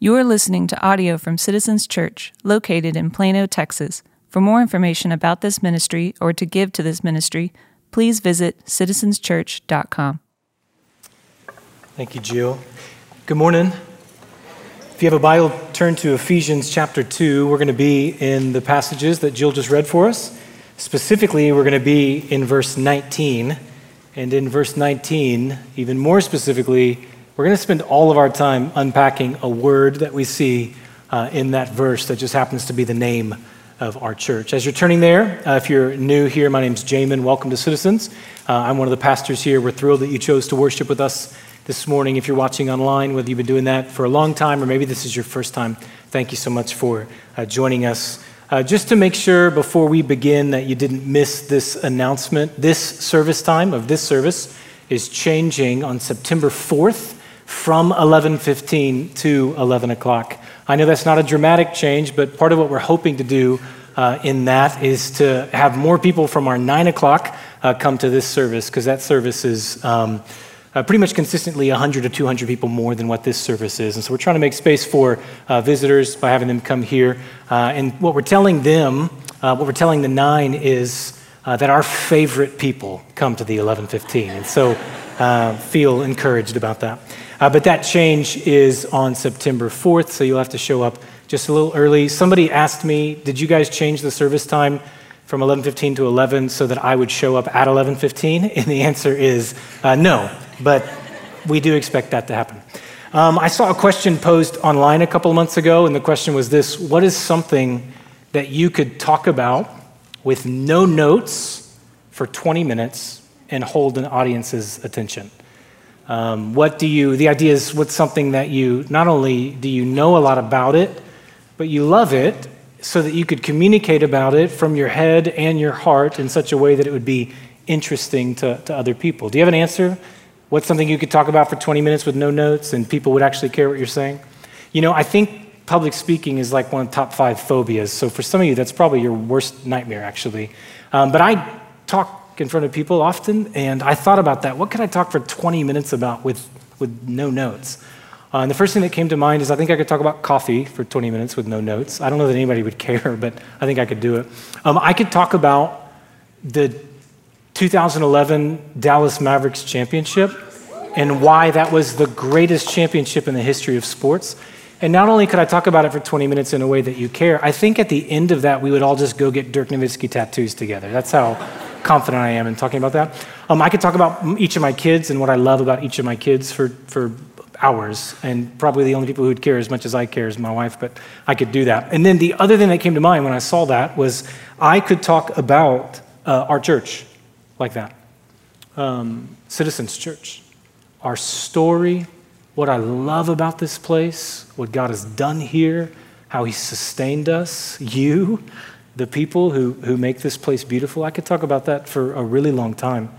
You are listening to audio from Citizens Church, located in Plano, Texas. For more information about this ministry or to give to this ministry, please visit citizenschurch.com. Thank you, Jill. Good morning. If you have a Bible, turn to Ephesians chapter 2. We're going to be in the passages that Jill just read for us. Specifically, we're going to be in verse 19. And in verse 19, even more specifically, we're going to spend all of our time unpacking a word that we see uh, in that verse that just happens to be the name of our church. As you're turning there, uh, if you're new here, my name's Jamin. Welcome to Citizens. Uh, I'm one of the pastors here. We're thrilled that you chose to worship with us this morning. If you're watching online, whether you've been doing that for a long time or maybe this is your first time, thank you so much for uh, joining us. Uh, just to make sure before we begin that you didn't miss this announcement, this service time of this service is changing on September 4th from 11:15 to 11 o'clock. I know that's not a dramatic change, but part of what we're hoping to do uh, in that is to have more people from our 9 o'clock uh, come to this service because that service is um, uh, pretty much consistently 100 to 200 people more than what this service is. And so we're trying to make space for uh, visitors by having them come here. Uh, and what we're telling them, uh, what we're telling the nine is that our favorite people come to the 11:15, and so feel encouraged about that. Uh, but that change is on September 4th, so you'll have to show up just a little early. Somebody asked me, did you guys change the service time from 11:15 to 11 so that I would show up at 11:15? And the answer is uh, no, but we do expect that to happen. Um, I saw a question posed online a couple months ago, and the question was this: What is something that you could talk about with no notes for 20 minutes and hold an audience's attention? Um, what do you, the idea is what's something that you, not only do you know a lot about it, but you love it so that you could communicate about it from your head and your heart in such a way that it would be interesting to, to other people. Do you have an answer? What's something you could talk about for 20 minutes with no notes and people would actually care what you're saying? You know, I think public speaking is like one of the top five phobias. So for some of you, that's probably your worst nightmare, actually. Um, but I talk in front of people often, and I thought about that. What could I talk for 20 minutes about with, with no notes? Uh, and the first thing that came to mind is I think I could talk about coffee for 20 minutes with no notes. I don't know that anybody would care, but I think I could do it. Um, I could talk about the 2011 Dallas Mavericks championship and why that was the greatest championship in the history of sports. And not only could I talk about it for 20 minutes in a way that you care, I think at the end of that, we would all just go get Dirk Nowitzki tattoos together. That's how confident I am in talking about that. Um, I could talk about each of my kids and what I love about each of my kids for, for hours, and probably the only people who would care as much as I care is my wife, but I could do that. And then the other thing that came to mind when I saw that was I could talk about uh, our church like that um, Citizens Church, our story, what I love about this place, what God has done here, how He sustained us, you the people who, who make this place beautiful. I could talk about that for a really long time.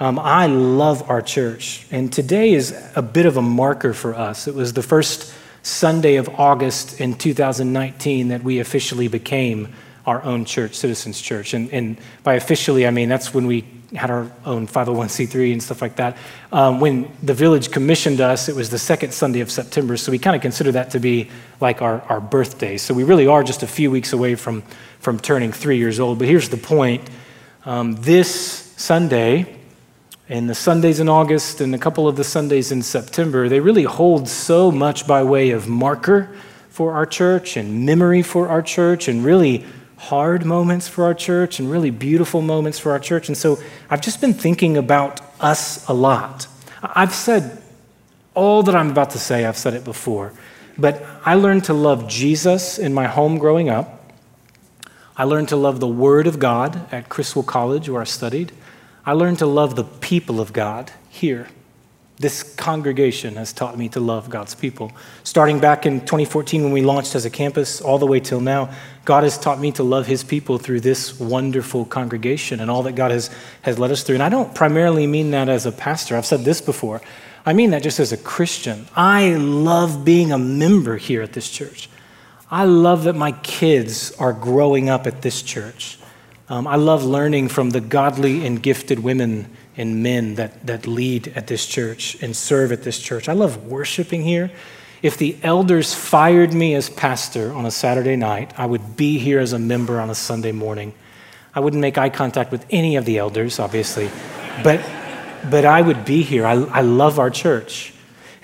Um, I love our church, and today is a bit of a marker for us. It was the first Sunday of August in 2019 that we officially became our own church, Citizens Church. And, and by officially, I mean that's when we had our own 501c3 and stuff like that. Um, when the village commissioned us, it was the second Sunday of September, so we kind of consider that to be like our, our birthday. So we really are just a few weeks away from, from turning three years old. But here's the point um, this Sunday, and the Sundays in August, and a couple of the Sundays in September, they really hold so much by way of marker for our church and memory for our church and really hard moments for our church and really beautiful moments for our church. And so I've just been thinking about us a lot. I've said all that I'm about to say, I've said it before. But I learned to love Jesus in my home growing up. I learned to love the Word of God at Criswell College, where I studied. I learned to love the people of God here this congregation has taught me to love God's people. Starting back in 2014 when we launched as a campus, all the way till now, God has taught me to love his people through this wonderful congregation and all that God has, has led us through. And I don't primarily mean that as a pastor. I've said this before. I mean that just as a Christian. I love being a member here at this church. I love that my kids are growing up at this church. Um, I love learning from the godly and gifted women and men that, that lead at this church and serve at this church. I love worshiping here. If the elders fired me as pastor on a Saturday night, I would be here as a member on a Sunday morning. I wouldn't make eye contact with any of the elders, obviously, but, but I would be here. I, I love our church.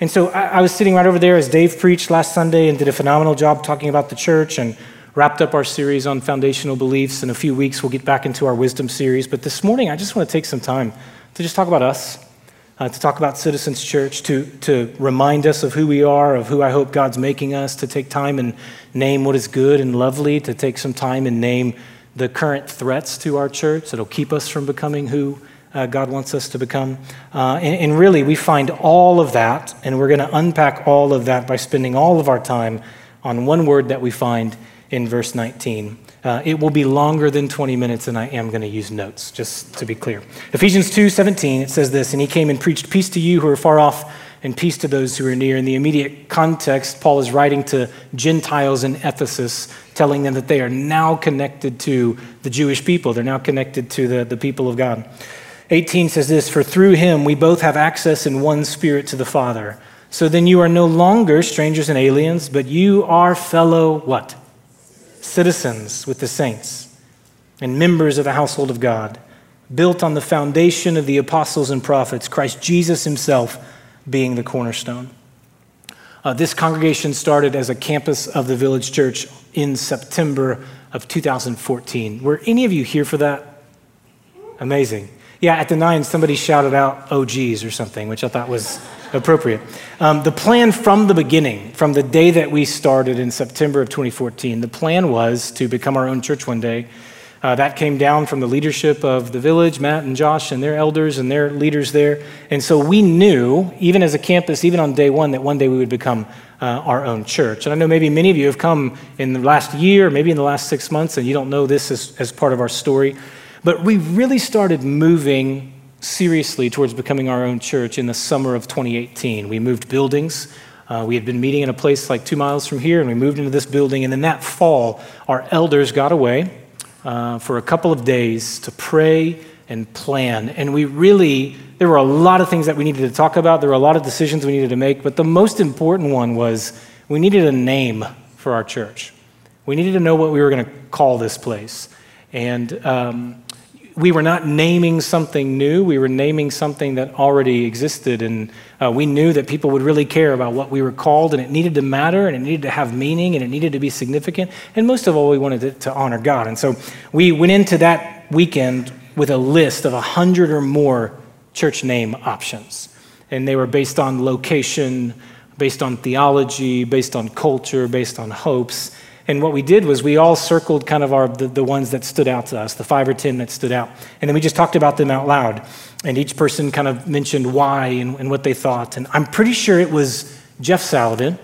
And so I, I was sitting right over there as Dave preached last Sunday and did a phenomenal job talking about the church and wrapped up our series on foundational beliefs. In a few weeks, we'll get back into our wisdom series. But this morning, I just want to take some time to just talk about us uh, to talk about Citizens Church, to, to remind us of who we are, of who I hope God's making us, to take time and name what is good and lovely, to take some time and name the current threats to our church that'll keep us from becoming who uh, God wants us to become. Uh, and, and really, we find all of that, and we're going to unpack all of that by spending all of our time on one word that we find in verse 19. Uh, it will be longer than 20 minutes, and I am going to use notes, just to be clear. Ephesians 2 17, it says this, and he came and preached peace to you who are far off and peace to those who are near. In the immediate context, Paul is writing to Gentiles in Ephesus, telling them that they are now connected to the Jewish people. They're now connected to the, the people of God. 18 says this For through him we both have access in one spirit to the Father. So then you are no longer strangers and aliens, but you are fellow what? Citizens with the saints, and members of the household of God, built on the foundation of the apostles and prophets, Christ Jesus himself being the cornerstone. Uh, this congregation started as a campus of the village church in September of 2014. Were any of you here for that? Amazing. Yeah, at the nine, somebody shouted out OGs or something, which I thought was appropriate. Um, the plan from the beginning, from the day that we started in September of 2014, the plan was to become our own church one day. Uh, that came down from the leadership of the village, Matt and Josh and their elders and their leaders there. And so we knew, even as a campus, even on day one, that one day we would become uh, our own church. And I know maybe many of you have come in the last year, maybe in the last six months, and you don't know this as, as part of our story. But we really started moving seriously towards becoming our own church in the summer of 2018. We moved buildings. Uh, we had been meeting in a place like two miles from here, and we moved into this building. And then that fall, our elders got away uh, for a couple of days to pray and plan. And we really, there were a lot of things that we needed to talk about. There were a lot of decisions we needed to make. But the most important one was we needed a name for our church. We needed to know what we were going to call this place. And um, we were not naming something new, we were naming something that already existed. And uh, we knew that people would really care about what we were called, and it needed to matter, and it needed to have meaning, and it needed to be significant. And most of all, we wanted to, to honor God. And so we went into that weekend with a list of 100 or more church name options. And they were based on location, based on theology, based on culture, based on hopes. And what we did was we all circled kind of our, the, the ones that stood out to us, the five or 10 that stood out. And then we just talked about them out loud. And each person kind of mentioned why and, and what they thought. And I'm pretty sure it was Jeff Saladin,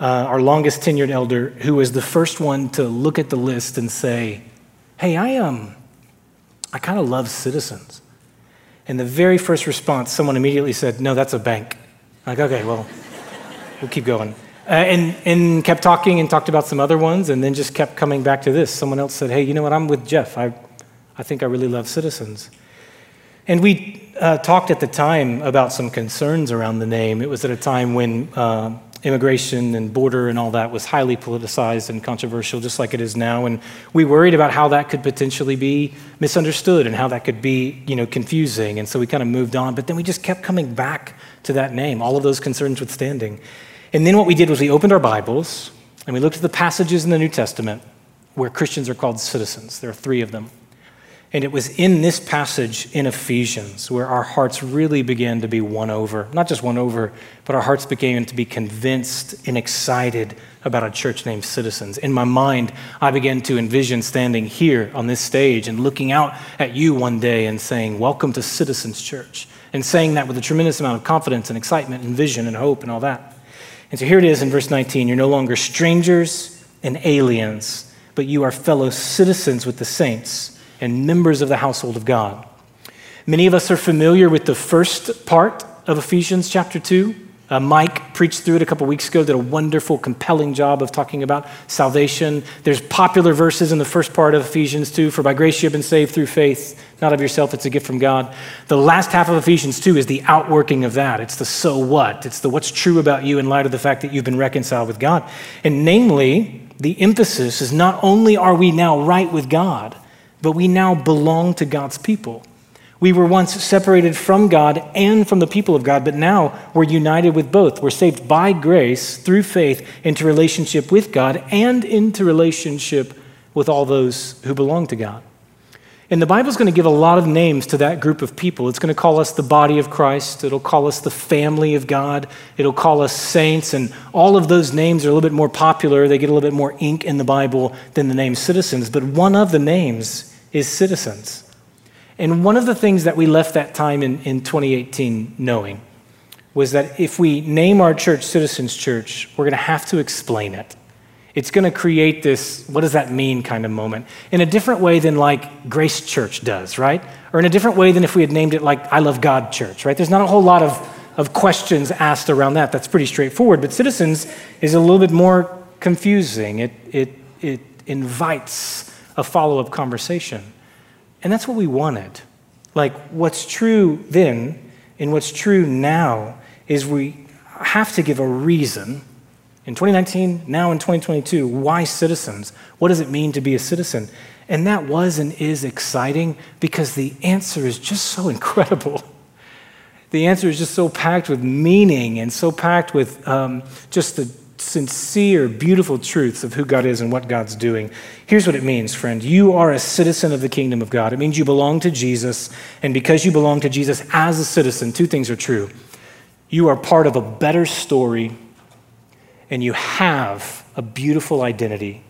uh, our longest tenured elder, who was the first one to look at the list and say, Hey, I, um, I kind of love citizens. And the very first response, someone immediately said, No, that's a bank. I'm like, okay, well, we'll keep going. Uh, and, and kept talking and talked about some other ones and then just kept coming back to this. Someone else said, Hey, you know what? I'm with Jeff. I, I think I really love citizens. And we uh, talked at the time about some concerns around the name. It was at a time when uh, immigration and border and all that was highly politicized and controversial, just like it is now. And we worried about how that could potentially be misunderstood and how that could be, you know, confusing. And so we kind of moved on. But then we just kept coming back to that name, all of those concerns withstanding. And then what we did was we opened our Bibles and we looked at the passages in the New Testament where Christians are called citizens. There are three of them. And it was in this passage in Ephesians where our hearts really began to be won over. Not just won over, but our hearts began to be convinced and excited about a church named Citizens. In my mind, I began to envision standing here on this stage and looking out at you one day and saying, Welcome to Citizens Church. And saying that with a tremendous amount of confidence and excitement and vision and hope and all that. And so here it is in verse 19 you're no longer strangers and aliens, but you are fellow citizens with the saints and members of the household of God. Many of us are familiar with the first part of Ephesians chapter 2, Uh, Mike preached through it a couple weeks ago, did a wonderful, compelling job of talking about salvation. There's popular verses in the first part of Ephesians 2 For by grace you have been saved through faith, not of yourself, it's a gift from God. The last half of Ephesians 2 is the outworking of that. It's the so what, it's the what's true about you in light of the fact that you've been reconciled with God. And namely, the emphasis is not only are we now right with God, but we now belong to God's people. We were once separated from God and from the people of God, but now we're united with both. We're saved by grace through faith into relationship with God and into relationship with all those who belong to God. And the Bible's going to give a lot of names to that group of people. It's going to call us the body of Christ. It'll call us the family of God. It'll call us saints. And all of those names are a little bit more popular. They get a little bit more ink in the Bible than the name citizens. But one of the names is citizens. And one of the things that we left that time in, in 2018 knowing was that if we name our church Citizens Church, we're going to have to explain it. It's going to create this, what does that mean kind of moment in a different way than like Grace Church does, right? Or in a different way than if we had named it like I Love God Church, right? There's not a whole lot of, of questions asked around that. That's pretty straightforward. But Citizens is a little bit more confusing. It, it, it invites a follow up conversation. And that's what we wanted. Like, what's true then and what's true now is we have to give a reason in 2019, now in 2022, why citizens? What does it mean to be a citizen? And that was and is exciting because the answer is just so incredible. The answer is just so packed with meaning and so packed with um, just the sincere, beautiful truths of who God is and what God's doing. Here's what it means, friend. You are a citizen of the kingdom of God. It means you belong to Jesus, and because you belong to Jesus as a citizen, two things are true. You are part of a better story, and you have a beautiful identity.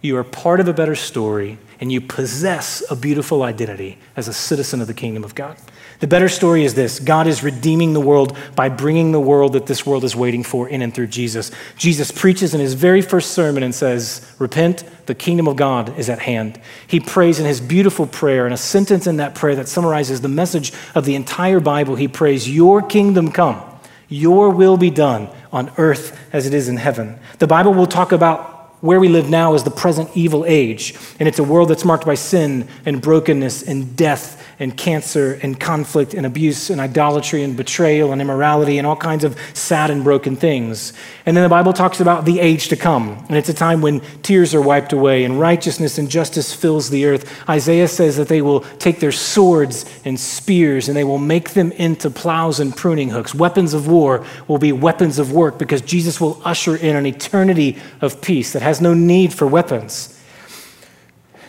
You are part of a better story, and you possess a beautiful identity as a citizen of the kingdom of God. The better story is this God is redeeming the world by bringing the world that this world is waiting for in and through Jesus. Jesus preaches in his very first sermon and says, Repent, the kingdom of God is at hand. He prays in his beautiful prayer, and a sentence in that prayer that summarizes the message of the entire Bible. He prays, Your kingdom come, your will be done on earth as it is in heaven. The Bible will talk about where we live now is the present evil age, and it's a world that's marked by sin and brokenness and death and cancer and conflict and abuse and idolatry and betrayal and immorality and all kinds of sad and broken things. And then the Bible talks about the age to come. And it's a time when tears are wiped away and righteousness and justice fills the earth. Isaiah says that they will take their swords and spears and they will make them into plows and pruning hooks. Weapons of war will be weapons of work because Jesus will usher in an eternity of peace that has no need for weapons.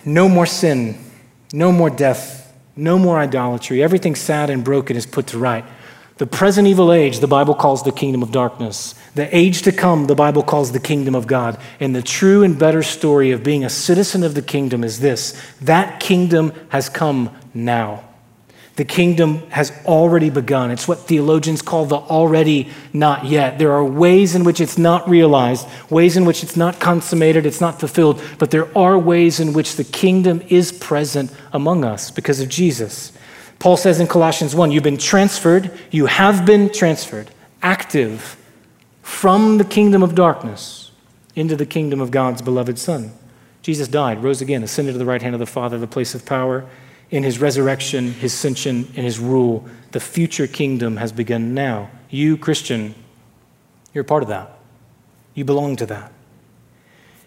No more sin, no more death, no more idolatry. Everything sad and broken is put to right. The present evil age, the Bible calls the kingdom of darkness. The age to come, the Bible calls the kingdom of God. And the true and better story of being a citizen of the kingdom is this that kingdom has come now. The kingdom has already begun. It's what theologians call the already not yet. There are ways in which it's not realized, ways in which it's not consummated, it's not fulfilled, but there are ways in which the kingdom is present among us because of Jesus. Paul says in Colossians 1 you've been transferred, you have been transferred, active from the kingdom of darkness into the kingdom of God's beloved Son. Jesus died, rose again, ascended to the right hand of the Father, the place of power in his resurrection, his ascension, and his rule. The future kingdom has begun now. You, Christian, you're a part of that. You belong to that.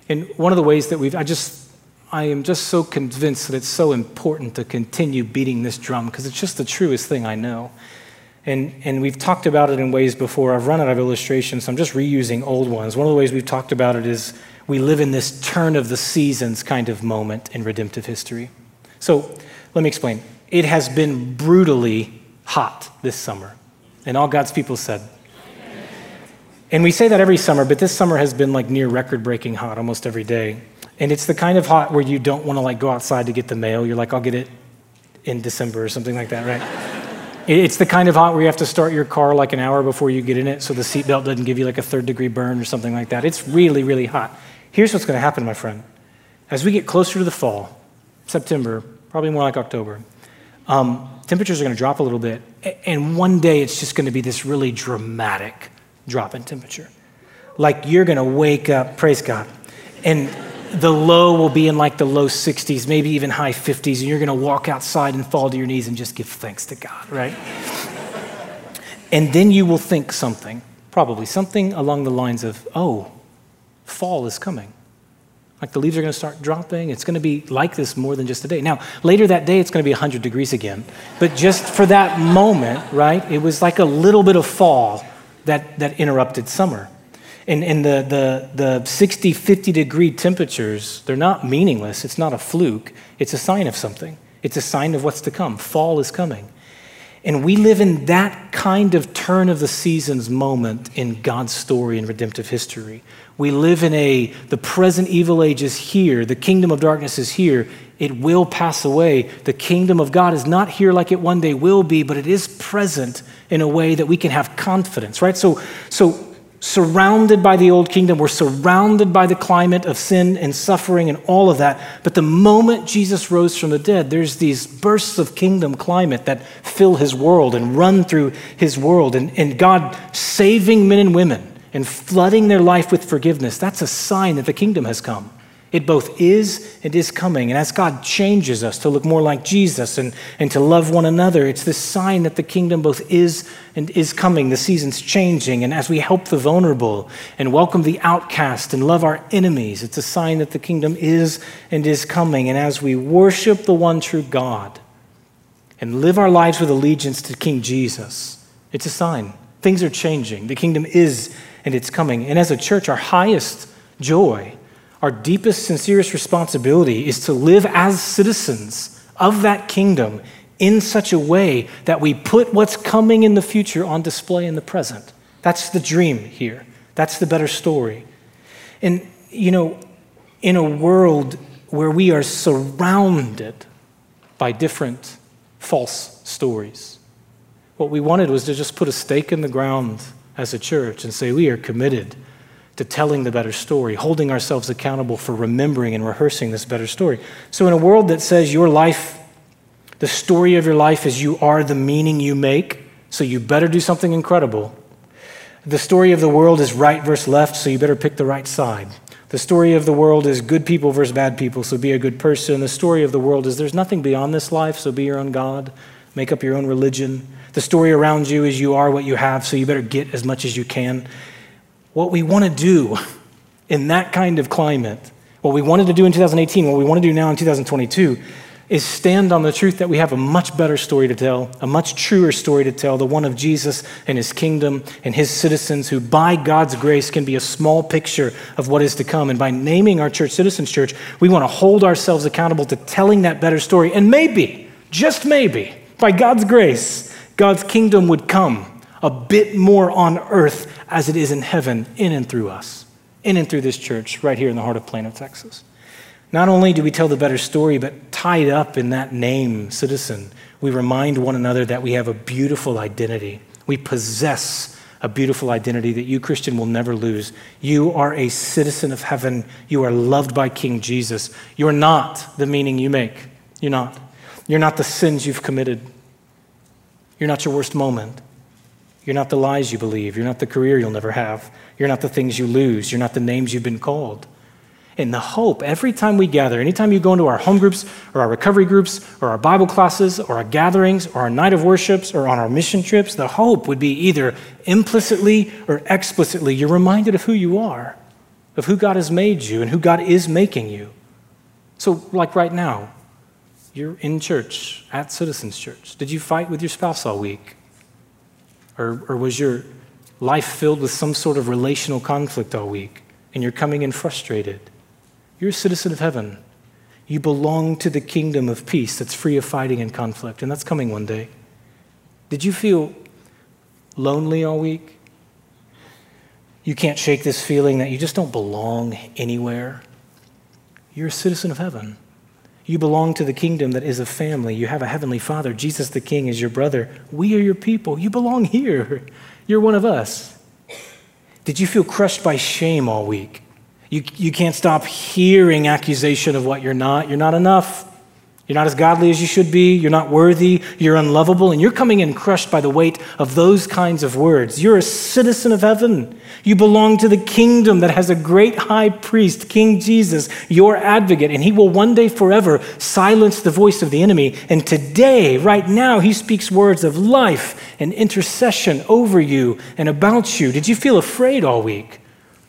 And one of the ways that we've, I just, I am just so convinced that it's so important to continue beating this drum because it's just the truest thing I know. And, and we've talked about it in ways before. I've run out of illustrations, so I'm just reusing old ones. One of the ways we've talked about it is we live in this turn of the seasons kind of moment in redemptive history. So let me explain. It has been brutally hot this summer. And all God's people said. And we say that every summer, but this summer has been like near record breaking hot almost every day. And it's the kind of hot where you don't want to like go outside to get the mail. You're like, I'll get it in December or something like that, right? it's the kind of hot where you have to start your car like an hour before you get in it so the seatbelt doesn't give you like a third degree burn or something like that. It's really, really hot. Here's what's going to happen, my friend. As we get closer to the fall, September, probably more like October. Um, temperatures are going to drop a little bit, and one day it's just going to be this really dramatic drop in temperature. Like you're going to wake up, praise God, and the low will be in like the low 60s, maybe even high 50s, and you're going to walk outside and fall to your knees and just give thanks to God, right? and then you will think something, probably something along the lines of, oh, fall is coming. Like the leaves are going to start dropping. It's going to be like this more than just a day. Now, later that day, it's going to be 100 degrees again. But just for that moment, right, it was like a little bit of fall that, that interrupted summer. And, and the, the, the 60, 50 degree temperatures, they're not meaningless. It's not a fluke. It's a sign of something, it's a sign of what's to come. Fall is coming. And we live in that kind of turn of the seasons moment in God's story and redemptive history. We live in a, the present evil age is here, the kingdom of darkness is here. It will pass away. The kingdom of God is not here like it one day will be, but it is present in a way that we can have confidence, right? So, so surrounded by the old kingdom. We're surrounded by the climate of sin and suffering and all of that. But the moment Jesus rose from the dead, there's these bursts of kingdom climate that fill his world and run through his world. And, and God saving men and women and flooding their life with forgiveness, that's a sign that the kingdom has come. It both is and is coming. And as God changes us to look more like Jesus and, and to love one another, it's this sign that the kingdom both is and is coming. The season's changing. And as we help the vulnerable and welcome the outcast and love our enemies, it's a sign that the kingdom is and is coming. And as we worship the one true God and live our lives with allegiance to King Jesus, it's a sign. Things are changing. The kingdom is and it's coming. And as a church, our highest joy our deepest, sincerest responsibility is to live as citizens of that kingdom in such a way that we put what's coming in the future on display in the present. That's the dream here. That's the better story. And, you know, in a world where we are surrounded by different false stories, what we wanted was to just put a stake in the ground as a church and say, we are committed to telling the better story, holding ourselves accountable for remembering and rehearsing this better story. So, in a world that says your life, the story of your life is you are the meaning you make, so you better do something incredible. The story of the world is right versus left, so you better pick the right side. The story of the world is good people versus bad people, so be a good person. The story of the world is there's nothing beyond this life, so be your own God. Make up your own religion. The story around you is you are what you have, so you better get as much as you can what we want to do in that kind of climate, what we wanted to do in 2018, what we want to do now in 2022, is stand on the truth that we have a much better story to tell, a much truer story to tell, the one of Jesus and his kingdom and his citizens, who by God's grace can be a small picture of what is to come. And by naming our church Citizens Church, we want to hold ourselves accountable to telling that better story. And maybe, just maybe, by God's grace, God's kingdom would come a bit more on earth as it is in heaven, in and through us, in and through this church right here in the heart of Plano, Texas. Not only do we tell the better story, but tied up in that name, citizen, we remind one another that we have a beautiful identity. We possess a beautiful identity that you, Christian, will never lose. You are a citizen of heaven. You are loved by King Jesus. You're not the meaning you make. You're not. You're not the sins you've committed. You're not your worst moment. You're not the lies you believe. You're not the career you'll never have. You're not the things you lose. You're not the names you've been called. And the hope, every time we gather, anytime you go into our home groups or our recovery groups or our Bible classes or our gatherings or our night of worships or on our mission trips, the hope would be either implicitly or explicitly you're reminded of who you are, of who God has made you and who God is making you. So, like right now, you're in church at Citizens Church. Did you fight with your spouse all week? Or, or was your life filled with some sort of relational conflict all week and you're coming in frustrated? You're a citizen of heaven. You belong to the kingdom of peace that's free of fighting and conflict, and that's coming one day. Did you feel lonely all week? You can't shake this feeling that you just don't belong anywhere. You're a citizen of heaven. You belong to the kingdom that is a family. You have a heavenly father. Jesus the King is your brother. We are your people. You belong here. You're one of us. Did you feel crushed by shame all week? You, you can't stop hearing accusation of what you're not. You're not enough. You're not as godly as you should be. You're not worthy. You're unlovable. And you're coming in crushed by the weight of those kinds of words. You're a citizen of heaven. You belong to the kingdom that has a great high priest, King Jesus, your advocate. And he will one day forever silence the voice of the enemy. And today, right now, he speaks words of life and intercession over you and about you. Did you feel afraid all week?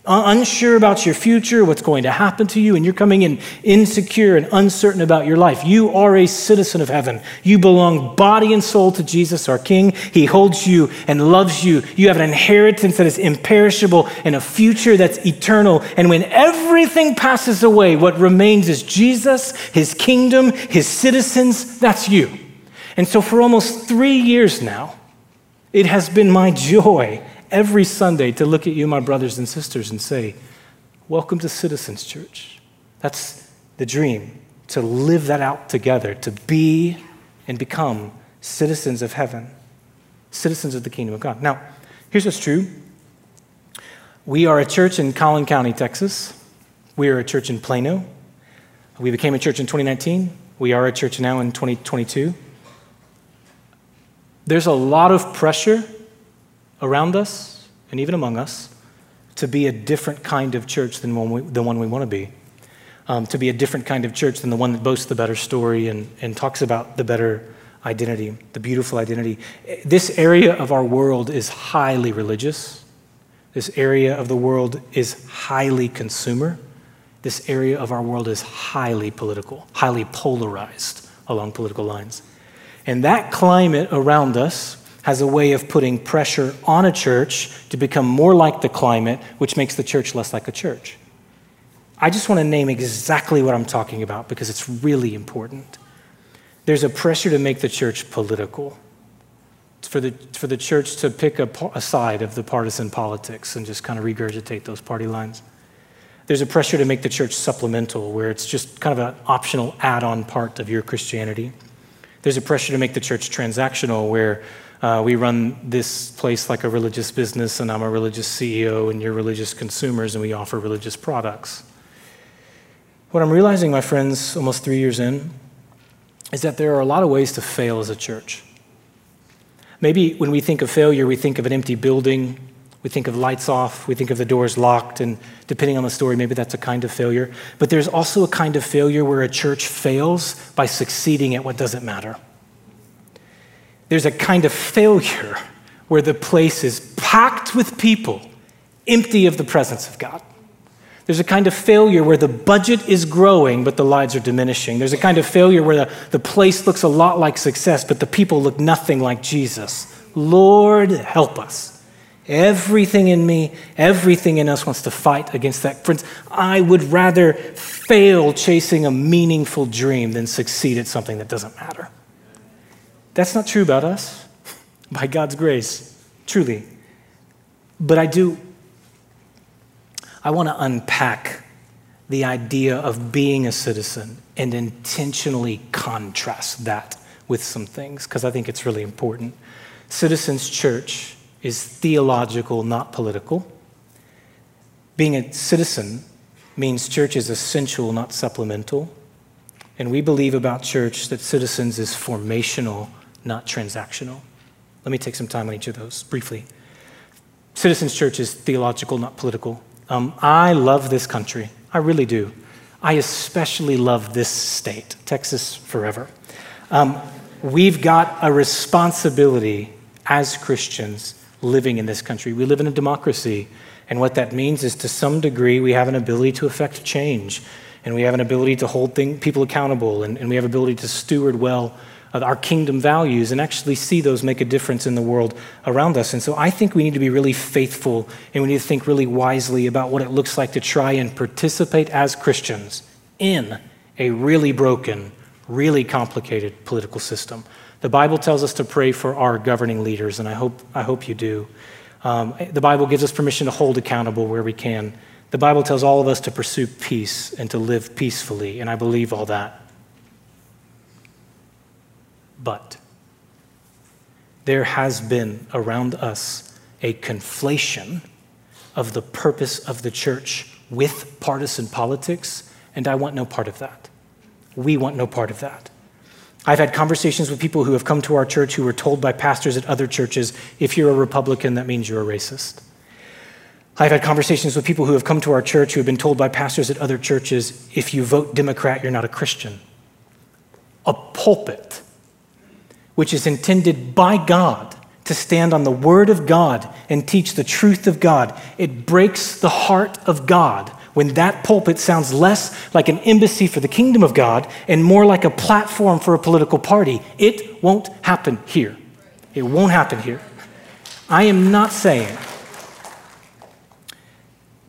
Uh, unsure about your future, what's going to happen to you, and you're coming in insecure and uncertain about your life, you are a citizen of heaven. You belong body and soul to Jesus, our King. He holds you and loves you. You have an inheritance that is imperishable and a future that's eternal. And when everything passes away, what remains is Jesus, His kingdom, His citizens. That's you. And so, for almost three years now, it has been my joy every Sunday to look at you, my brothers and sisters, and say, Welcome to Citizens Church. That's the dream, to live that out together, to be and become citizens of heaven, citizens of the kingdom of God. Now, here's what's true we are a church in Collin County, Texas. We are a church in Plano. We became a church in 2019. We are a church now in 2022. There's a lot of pressure around us and even among us to be a different kind of church than we, the one we want to be. Um, to be a different kind of church than the one that boasts the better story and, and talks about the better identity, the beautiful identity. This area of our world is highly religious. This area of the world is highly consumer. This area of our world is highly political, highly polarized along political lines. And that climate around us has a way of putting pressure on a church to become more like the climate, which makes the church less like a church. I just want to name exactly what I'm talking about because it's really important. There's a pressure to make the church political, It's for the, for the church to pick a, a side of the partisan politics and just kind of regurgitate those party lines. There's a pressure to make the church supplemental, where it's just kind of an optional add on part of your Christianity. There's a pressure to make the church transactional, where uh, we run this place like a religious business, and I'm a religious CEO, and you're religious consumers, and we offer religious products. What I'm realizing, my friends, almost three years in, is that there are a lot of ways to fail as a church. Maybe when we think of failure, we think of an empty building, we think of lights off, we think of the doors locked, and depending on the story, maybe that's a kind of failure. But there's also a kind of failure where a church fails by succeeding at what doesn't matter there's a kind of failure where the place is packed with people, empty of the presence of God. There's a kind of failure where the budget is growing, but the lives are diminishing. There's a kind of failure where the, the place looks a lot like success, but the people look nothing like Jesus. Lord, help us. Everything in me, everything in us wants to fight against that. Friends, I would rather fail chasing a meaningful dream than succeed at something that doesn't matter. That's not true about us, by God's grace, truly. But I do, I want to unpack the idea of being a citizen and intentionally contrast that with some things, because I think it's really important. Citizens Church is theological, not political. Being a citizen means church is essential, not supplemental. And we believe about church that citizens is formational, not transactional. Let me take some time on each of those briefly. Citizens Church is theological, not political. Um, I love this country. I really do. I especially love this state, Texas forever. Um, we've got a responsibility as Christians living in this country. We live in a democracy, and what that means is to some degree we have an ability to affect change, and we have an ability to hold thing, people accountable, and, and we have ability to steward well our kingdom values and actually see those make a difference in the world around us. And so I think we need to be really faithful and we need to think really wisely about what it looks like to try and participate as Christians in a really broken, really complicated political system. The Bible tells us to pray for our governing leaders, and I hope, I hope you do. Um, the Bible gives us permission to hold accountable where we can. The Bible tells all of us to pursue peace and to live peacefully, and I believe all that. But there has been around us a conflation of the purpose of the church with partisan politics, and I want no part of that. We want no part of that. I've had conversations with people who have come to our church who were told by pastors at other churches if you're a Republican, that means you're a racist. I've had conversations with people who have come to our church who have been told by pastors at other churches if you vote Democrat, you're not a Christian. A pulpit, which is intended by God to stand on the Word of God and teach the truth of God, it breaks the heart of God when that pulpit sounds less like an embassy for the kingdom of God and more like a platform for a political party. It won't happen here. It won't happen here. I am not saying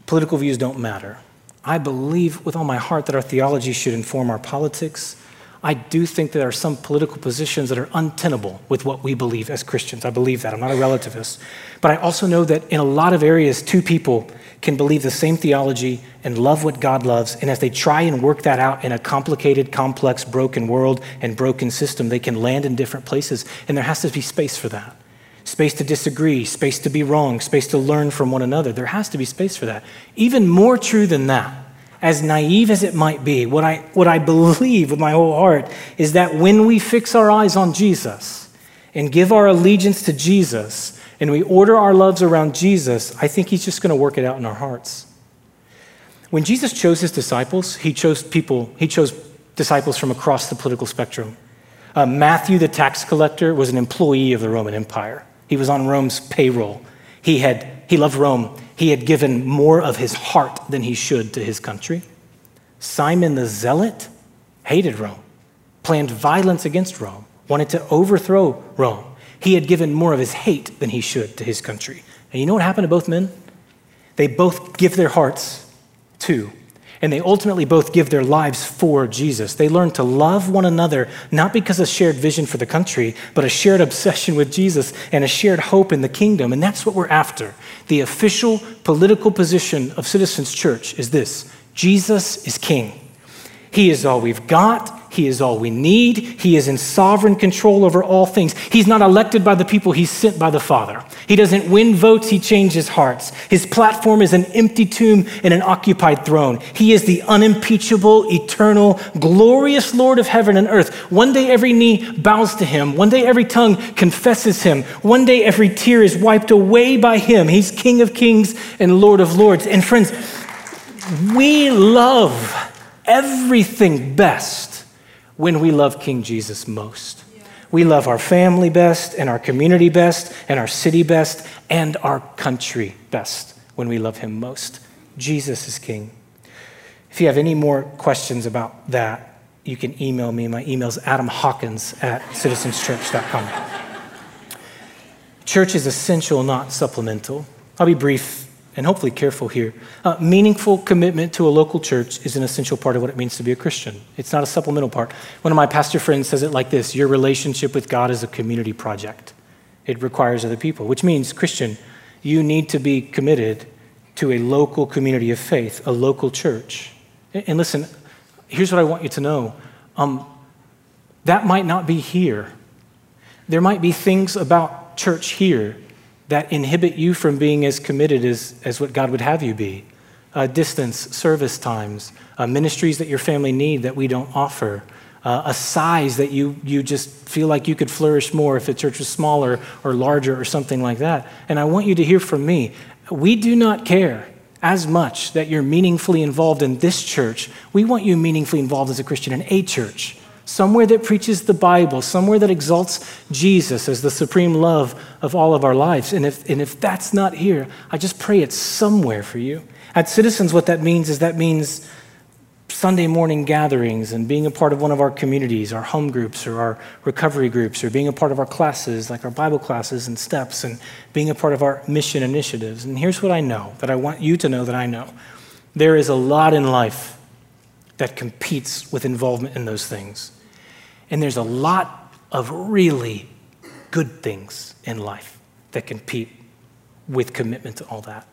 political views don't matter. I believe with all my heart that our theology should inform our politics. I do think there are some political positions that are untenable with what we believe as Christians. I believe that. I'm not a relativist. But I also know that in a lot of areas, two people can believe the same theology and love what God loves. And as they try and work that out in a complicated, complex, broken world and broken system, they can land in different places. And there has to be space for that space to disagree, space to be wrong, space to learn from one another. There has to be space for that. Even more true than that as naive as it might be, what I, what I believe with my whole heart is that when we fix our eyes on Jesus and give our allegiance to Jesus and we order our loves around Jesus, I think He's just going to work it out in our hearts. When Jesus chose His disciples, He chose people, He chose disciples from across the political spectrum. Uh, Matthew, the tax collector, was an employee of the Roman Empire. He was on Rome's payroll. He, had, he loved Rome. He had given more of his heart than he should to his country. Simon the Zealot hated Rome, planned violence against Rome, wanted to overthrow Rome. He had given more of his hate than he should to his country. And you know what happened to both men? They both give their hearts to and they ultimately both give their lives for Jesus. They learn to love one another, not because of shared vision for the country, but a shared obsession with Jesus and a shared hope in the kingdom. And that's what we're after. The official political position of Citizens Church is this Jesus is king. He is all we've got. He is all we need. He is in sovereign control over all things. He's not elected by the people, he's sent by the Father. He doesn't win votes, he changes hearts. His platform is an empty tomb and an occupied throne. He is the unimpeachable, eternal, glorious Lord of heaven and earth. One day every knee bows to him. One day every tongue confesses him. One day every tear is wiped away by him. He's King of kings and Lord of lords. And friends, we love everything best when we love King Jesus most. We love our family best, and our community best, and our city best, and our country best when we love Him most. Jesus is King. If you have any more questions about that, you can email me. My email is adamhawkins at citizenschurch.com. Church is essential, not supplemental. I'll be brief and hopefully careful here. Uh, meaningful commitment to a local church is an essential part of what it means to be a Christian. It's not a supplemental part. One of my pastor friends says it like this Your relationship with God is a community project, it requires other people, which means, Christian, you need to be committed to a local community of faith, a local church. And listen, here's what I want you to know um, that might not be here. There might be things about church here that inhibit you from being as committed as, as what God would have you be. Uh, distance, service times, uh, ministries that your family need that we don't offer, uh, a size that you, you just feel like you could flourish more if the church was smaller or larger or something like that. And I want you to hear from me. We do not care as much that you're meaningfully involved in this church. We want you meaningfully involved as a Christian in a church somewhere that preaches the Bible, somewhere that exalts Jesus as the supreme love of all of our lives. And if, and if that's not here, I just pray it's somewhere for you. At Citizens, what that means is that means Sunday morning gatherings and being a part of one of our communities, our home groups or our recovery groups, or being a part of our classes, like our Bible classes and steps, and being a part of our mission initiatives. And here's what I know that I want you to know that I know there is a lot in life that competes with involvement in those things. And there's a lot of really good things in life that compete with commitment to all that.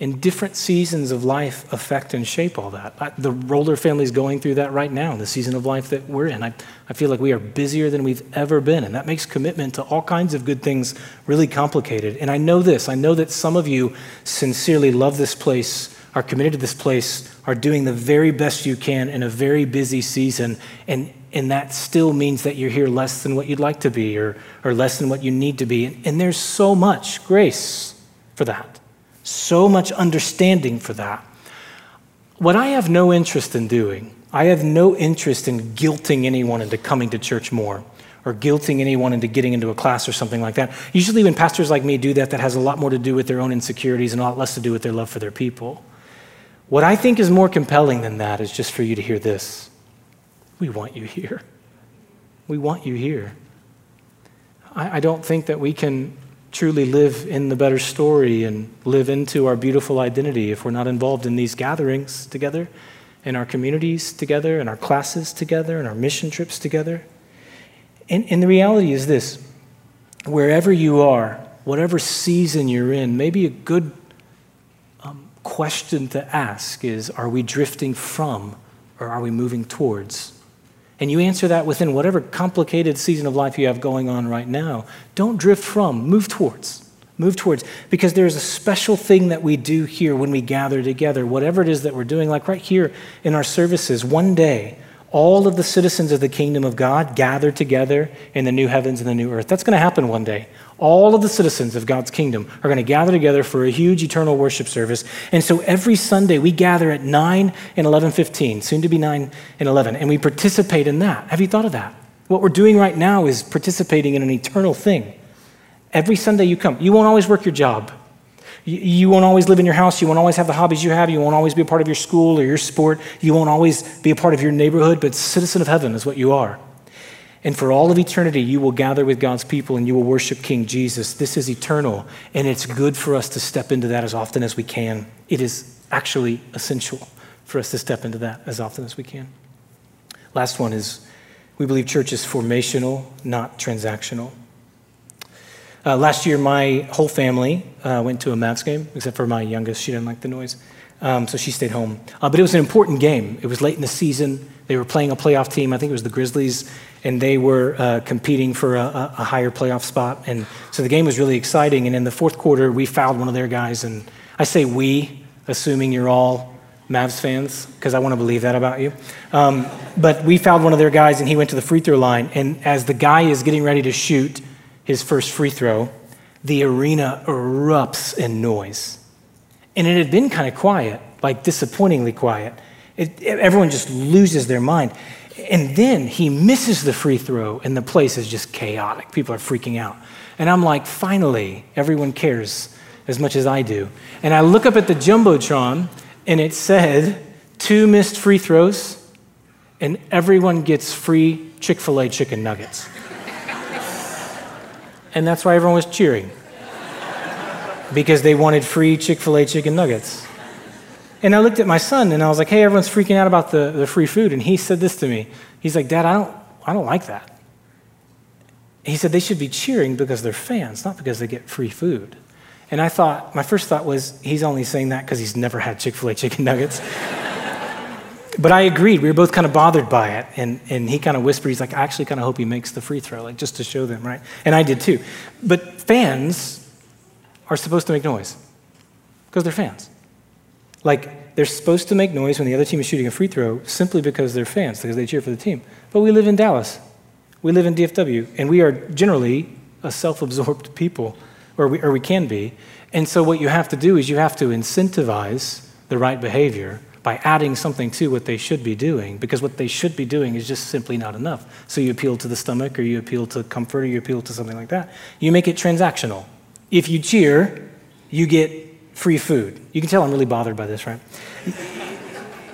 And different seasons of life affect and shape all that. the Roller family is going through that right now, the season of life that we're in. I, I feel like we are busier than we've ever been, and that makes commitment to all kinds of good things really complicated. And I know this I know that some of you sincerely love this place are committed to this place, are doing the very best you can in a very busy season. And and that still means that you're here less than what you'd like to be or, or less than what you need to be. And, and there's so much grace for that, so much understanding for that. What I have no interest in doing, I have no interest in guilting anyone into coming to church more or guilting anyone into getting into a class or something like that. Usually, when pastors like me do that, that has a lot more to do with their own insecurities and a lot less to do with their love for their people. What I think is more compelling than that is just for you to hear this We want you here. We want you here. I, I don't think that we can truly live in the better story and live into our beautiful identity if we're not involved in these gatherings together, in our communities together, in our classes together, in our mission trips together. And, and the reality is this wherever you are, whatever season you're in, maybe a good um, question to ask is Are we drifting from or are we moving towards? And you answer that within whatever complicated season of life you have going on right now. Don't drift from, move towards. Move towards. Because there's a special thing that we do here when we gather together, whatever it is that we're doing, like right here in our services. One day, all of the citizens of the kingdom of God gather together in the new heavens and the new earth. That's going to happen one day. All of the citizens of God's kingdom are going to gather together for a huge eternal worship service. And so every Sunday we gather at 9 and 11:15, soon to be 9 and 11, and we participate in that. Have you thought of that? What we're doing right now is participating in an eternal thing. Every Sunday you come. You won't always work your job. You won't always live in your house. You won't always have the hobbies you have. You won't always be a part of your school or your sport. You won't always be a part of your neighborhood, but citizen of heaven is what you are. And for all of eternity, you will gather with God's people and you will worship King Jesus. This is eternal, and it's good for us to step into that as often as we can. It is actually essential for us to step into that as often as we can. Last one is we believe church is formational, not transactional. Uh, last year, my whole family uh, went to a Mavs game, except for my youngest. She didn't like the noise. Um, so she stayed home. Uh, but it was an important game. It was late in the season. They were playing a playoff team. I think it was the Grizzlies, and they were uh, competing for a, a, higher playoff spot. And so the game was really exciting. And in the fourth quarter, we fouled one of their guys. And I say we, assuming you're all Mavs fans, because I want to believe that about you. Um, but we fouled one of their guys, and he went to the free throw line. And as the guy is getting ready to shoot, his first free throw, the arena erupts in noise. And it had been kind of quiet, like disappointingly quiet. It, everyone just loses their mind. And then he misses the free throw, and the place is just chaotic. People are freaking out. And I'm like, finally, everyone cares as much as I do. And I look up at the Jumbotron, and it said, two missed free throws, and everyone gets free Chick fil A chicken nuggets and that's why everyone was cheering. because they wanted free Chick fil A chicken nuggets. And I looked at my son and I was like, hey, everyone's freaking out about the, the free food. And he said this to me. He's like, Dad, I don't, I don't like that. He said they should be cheering because they're fans, not because they get free food. And I thought, my first thought was, he's only saying that because he's never had Chick fil A chicken nuggets. but I agreed. We were both kind of bothered by it. And, and he kind of whispered, he's like, I actually kind of hope he makes the free throw, like just to show them, right? And I did too. But fans are supposed to make noise because they're fans. Like, they're supposed to make noise when the other team is shooting a free throw simply because they're fans, because they cheer for the team. But we live in Dallas. We live in DFW, and we are generally a self absorbed people, or we, or we can be. And so, what you have to do is you have to incentivize the right behavior by adding something to what they should be doing, because what they should be doing is just simply not enough. So you appeal to the stomach, or you appeal to comfort, or you appeal to something like that. You make it transactional. If you cheer, you get free food. You can tell I'm really bothered by this, right?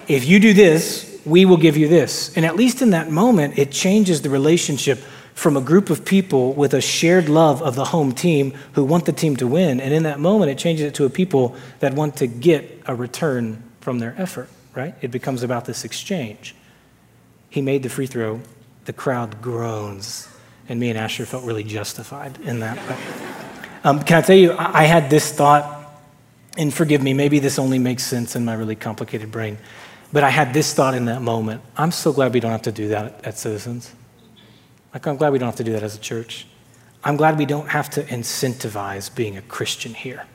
if you do this, we will give you this. And at least in that moment, it changes the relationship from a group of people with a shared love of the home team who want the team to win. And in that moment, it changes it to a people that want to get a return from their effort, right? It becomes about this exchange. He made the free throw, the crowd groans, and me and Asher felt really justified in that. Um, can I tell you, I had this thought, and forgive me, maybe this only makes sense in my really complicated brain, but I had this thought in that moment. I'm so glad we don't have to do that at Citizens. Like, I'm glad we don't have to do that as a church. I'm glad we don't have to incentivize being a Christian here.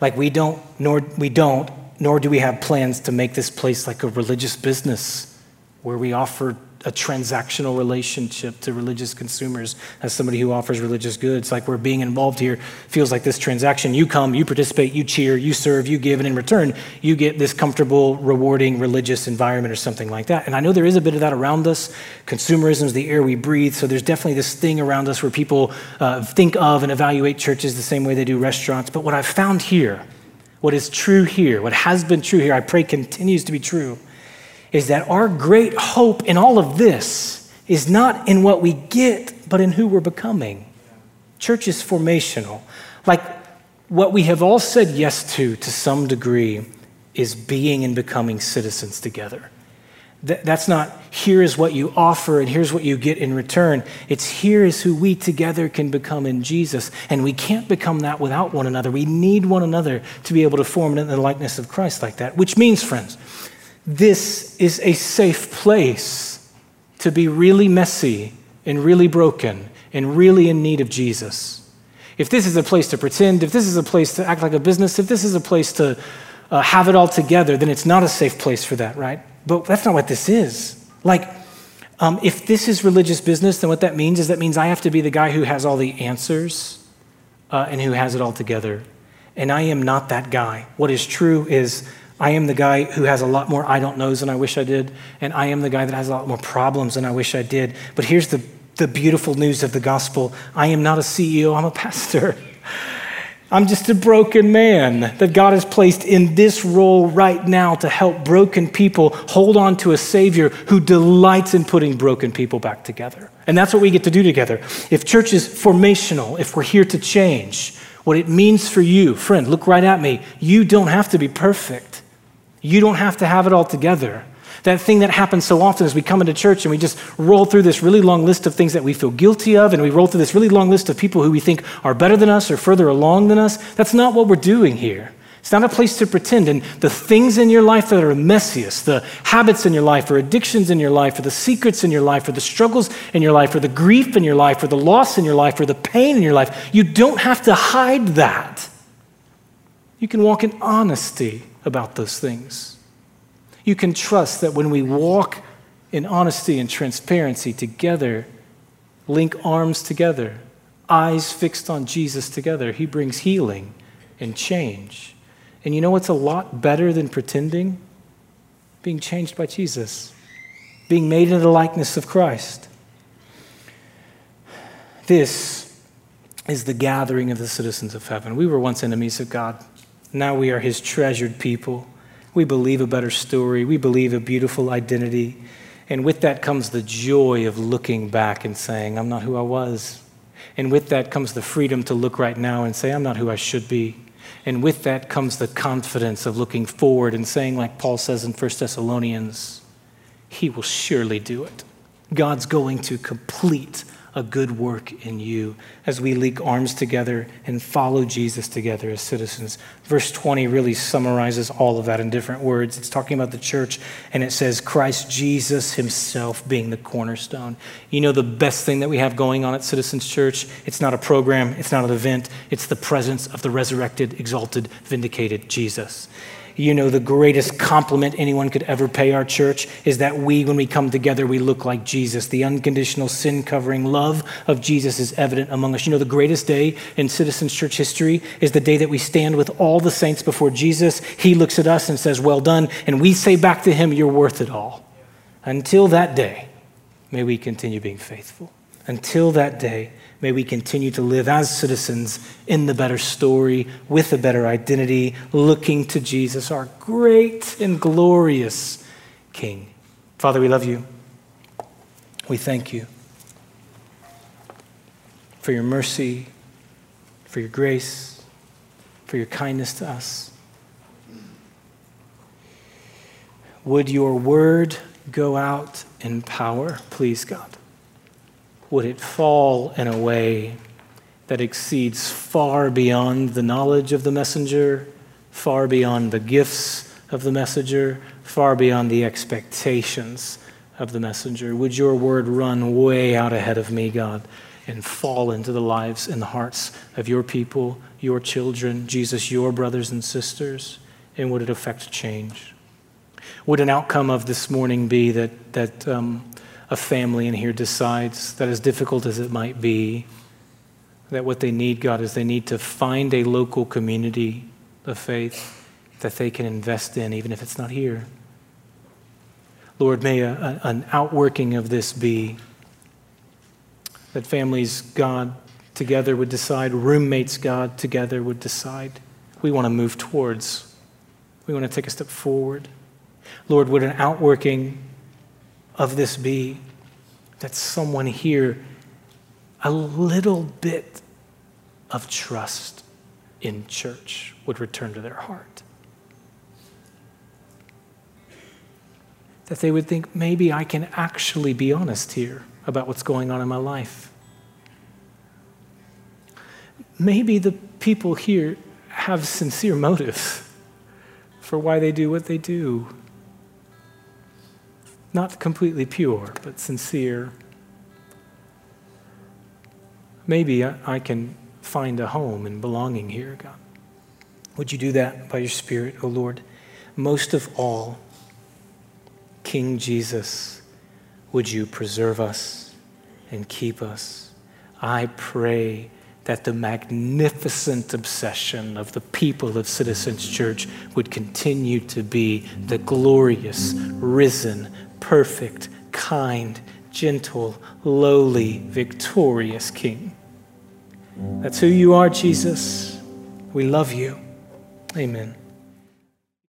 Like we don't, nor we don't, nor do we have plans to make this place like a religious business where we offer a transactional relationship to religious consumers as somebody who offers religious goods. Like we're being involved here feels like this transaction. You come, you participate, you cheer, you serve, you give, and in return, you get this comfortable, rewarding religious environment or something like that. And I know there is a bit of that around us. Consumerism is the air we breathe. So there's definitely this thing around us where people uh, think of and evaluate churches the same way they do restaurants. But what I've found here, what is true here, what has been true here, I pray continues to be true is that our great hope in all of this is not in what we get, but in who we're becoming. Church is formational. Like what we have all said yes to, to some degree, is being and becoming citizens together. That's not here is what you offer and here's what you get in return. It's here is who we together can become in Jesus. And we can't become that without one another. We need one another to be able to form in the likeness of Christ like that, which means, friends, this is a safe place to be really messy and really broken and really in need of Jesus. If this is a place to pretend, if this is a place to act like a business, if this is a place to uh, have it all together, then it's not a safe place for that, right? But that's not what this is. Like, um, if this is religious business, then what that means is that means I have to be the guy who has all the answers uh, and who has it all together. And I am not that guy. What is true is I am the guy who has a lot more I don't knows than I wish I did, and I am the guy that has a lot more problems than I wish I did. But here's the, the beautiful news of the gospel I am not a CEO, I'm a pastor. I'm just a broken man that God has placed in this role right now to help broken people hold on to a Savior who delights in putting broken people back together. And that's what we get to do together. If church is formational, if we're here to change, what it means for you, friend, look right at me. You don't have to be perfect. You don't have to have it all together. That thing that happens so often is we come into church and we just roll through this really long list of things that we feel guilty of, and we roll through this really long list of people who we think are better than us or further along than us. That's not what we're doing here. It's not a place to pretend. And the things in your life that are messiest, the habits in your life, or addictions in your life, or the secrets in your life, or the struggles in your life, or the grief in your life, or the loss in your life, or the pain in your life, you don't have to hide that. You can walk in honesty about those things. You can trust that when we walk in honesty and transparency together, link arms together, eyes fixed on Jesus together, He brings healing and change. And you know what's a lot better than pretending? Being changed by Jesus, being made into the likeness of Christ. This is the gathering of the citizens of heaven. We were once enemies of God. Now we are his treasured people. We believe a better story. We believe a beautiful identity. And with that comes the joy of looking back and saying, I'm not who I was. And with that comes the freedom to look right now and say, I'm not who I should be. And with that comes the confidence of looking forward and saying, like Paul says in 1 Thessalonians, He will surely do it. God's going to complete a good work in you as we link arms together and follow Jesus together as citizens. Verse 20 really summarizes all of that in different words. It's talking about the church, and it says, Christ Jesus himself being the cornerstone. You know, the best thing that we have going on at Citizens Church? It's not a program, it's not an event, it's the presence of the resurrected, exalted, vindicated Jesus you know, the greatest compliment anyone could ever pay our church is that we, when we come together, we look like Jesus. The unconditional sin covering love of Jesus is evident among us. You know, the greatest day in Citizens Church history is the day that we stand with all the saints before Jesus. He looks at us and says, Well done. And we say back to him, You're worth it all. Until that day, may we continue being faithful. Until that day, May we continue to live as citizens in the better story, with a better identity, looking to Jesus, our great and glorious King. Father, we love you. We thank you for your mercy, for your grace, for your kindness to us. Would your word go out in power, please, God? Would it fall in a way that exceeds far beyond the knowledge of the messenger, far beyond the gifts of the messenger, far beyond the expectations of the messenger? Would your word run way out ahead of me, God, and fall into the lives and the hearts of your people, your children, Jesus, your brothers and sisters? And would it affect change? Would an outcome of this morning be that, that um, a family in here decides that, as difficult as it might be, that what they need, God, is they need to find a local community of faith that they can invest in, even if it's not here. Lord, may a, a, an outworking of this be that families, God, together would decide, roommates, God, together would decide. We want to move towards, we want to take a step forward. Lord, would an outworking of this be that someone here a little bit of trust in church would return to their heart? That they would think, maybe I can actually be honest here about what's going on in my life. Maybe the people here have sincere motives for why they do what they do. Not completely pure, but sincere. Maybe I, can find a home and belonging here, God. Would you do that by your Spirit, O oh Lord? Most of all, King Jesus, would you preserve us and keep us? I pray that the magnificent obsession of the people of Citizens Church would continue to be the glorious, risen, perfect, kind, gentle, lowly, victorious King. That's who you are, Jesus. We love you. Amen.